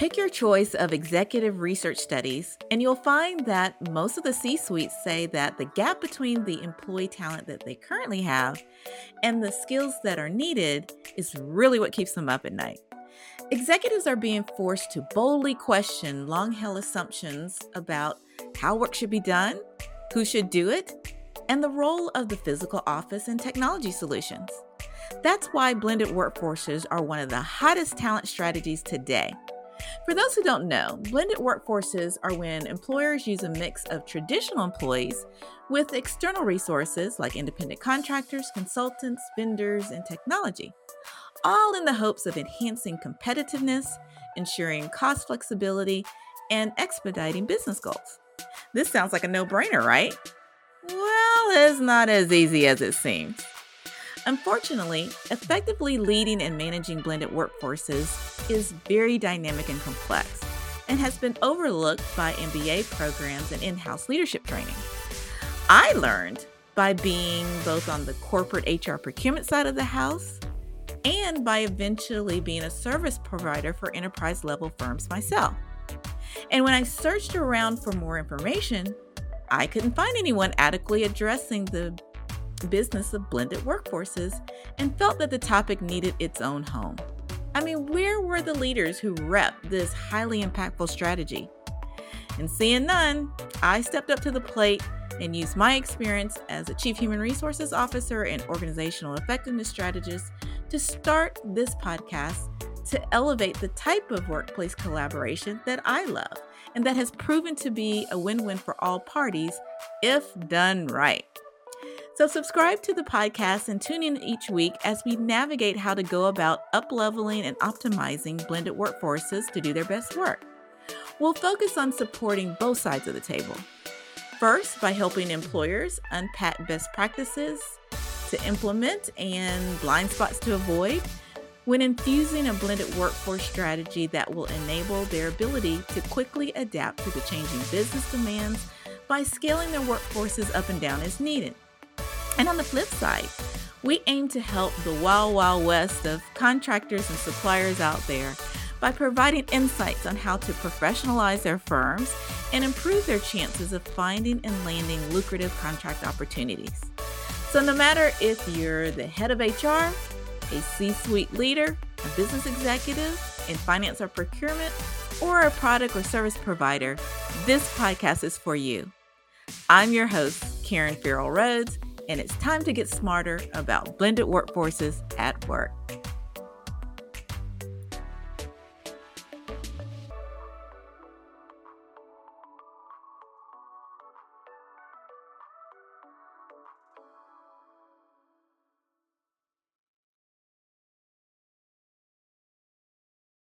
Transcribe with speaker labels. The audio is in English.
Speaker 1: Pick your choice of executive research studies, and you'll find that most of the C suites say that the gap between the employee talent that they currently have and the skills that are needed is really what keeps them up at night. Executives are being forced to boldly question long held assumptions about how work should be done, who should do it, and the role of the physical office and technology solutions. That's why blended workforces are one of the hottest talent strategies today. For those who don't know, blended workforces are when employers use a mix of traditional employees with external resources like independent contractors, consultants, vendors, and technology, all in the hopes of enhancing competitiveness, ensuring cost flexibility, and expediting business goals. This sounds like a no brainer, right? Well, it's not as easy as it seems. Unfortunately, effectively leading and managing blended workforces is very dynamic and complex and has been overlooked by MBA programs and in house leadership training. I learned by being both on the corporate HR procurement side of the house and by eventually being a service provider for enterprise level firms myself. And when I searched around for more information, I couldn't find anyone adequately addressing the business of blended workforces and felt that the topic needed its own home. I mean, where were the leaders who rep this highly impactful strategy? And seeing none, I stepped up to the plate and used my experience as a Chief Human Resources Officer and Organizational Effectiveness Strategist to start this podcast to elevate the type of workplace collaboration that I love and that has proven to be a win win for all parties if done right. So, subscribe to the podcast and tune in each week as we navigate how to go about upleveling and optimizing blended workforces to do their best work. We'll focus on supporting both sides of the table. First, by helping employers unpack best practices to implement and blind spots to avoid when infusing a blended workforce strategy that will enable their ability to quickly adapt to the changing business demands by scaling their workforces up and down as needed. And on the flip side, we aim to help the wild, wild west of contractors and suppliers out there by providing insights on how to professionalize their firms and improve their chances of finding and landing lucrative contract opportunities. So, no matter if you're the head of HR, a C suite leader, a business executive in finance or procurement, or a product or service provider, this podcast is for you. I'm your host, Karan Ferrell-Rhodes and it's time to get smarter about blended workforces at work.